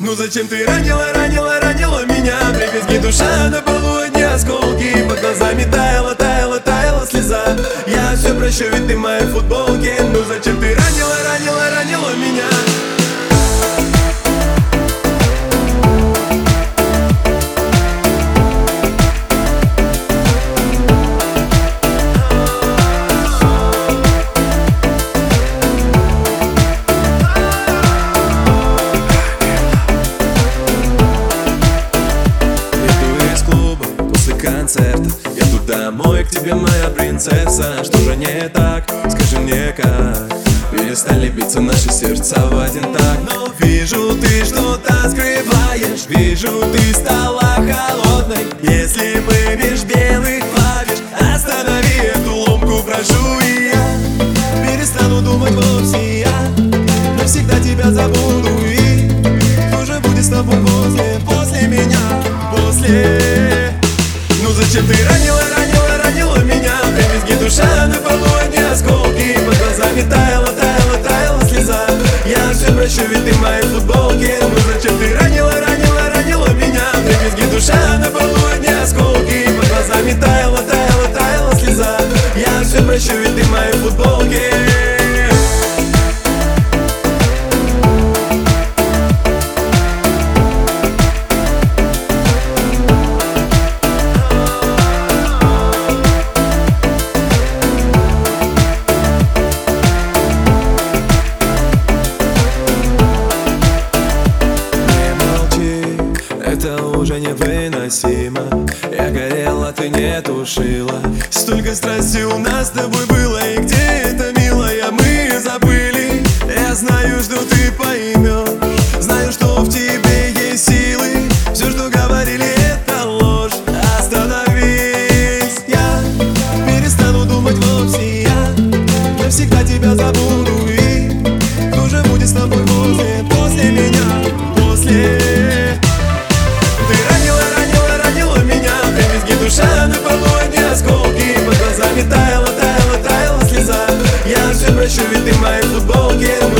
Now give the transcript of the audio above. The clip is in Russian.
Ну зачем ты ранила, ранила, ранила меня? Дребезги душа на полу одни осколки Под глазами таяла, таяла, таяла слеза. Я все прощу, ведь ты в моей футболке. Ну зачем ты ранила, ранила, ранила меня концерта Еду домой к тебе, моя принцесса. Что же не так? Скажи мне как? Перестали биться наши сердца в один так. Но вижу, ты что-то скрываешь. Вижу, ты стала холодной. Если выбежь белых клавиш Останови эту ломку, прошу И я перестану думать вовсе. Я навсегда тебя забуду И кто же будет с тобой после, после меня После Зачем ты ранила, ранила, ранила меня Дребезги душа на полу одни осколки Под глазами таяла, таяла, таяла слеза. Я все прощу, ведь ты в моей футболке Ну зачем ты ранила, ранила, ранила меня? Дребезги душа на полу одни осколки Под глазами таяла, таяла, таяла слеза. Я все прощу, ведь ты в моей футболке невыносимо. Я горела, ты не тушила. Столько страсти у нас с тобой было И где это, милая, мы забыли. Я знаю, что ты поймешь Знаю, что в тебе есть силы. Все, что говорили, это ложь. Остановись, я перестану думать вовсе. Я навсегда тебя забуду. прощу, ведь ты в моей футболке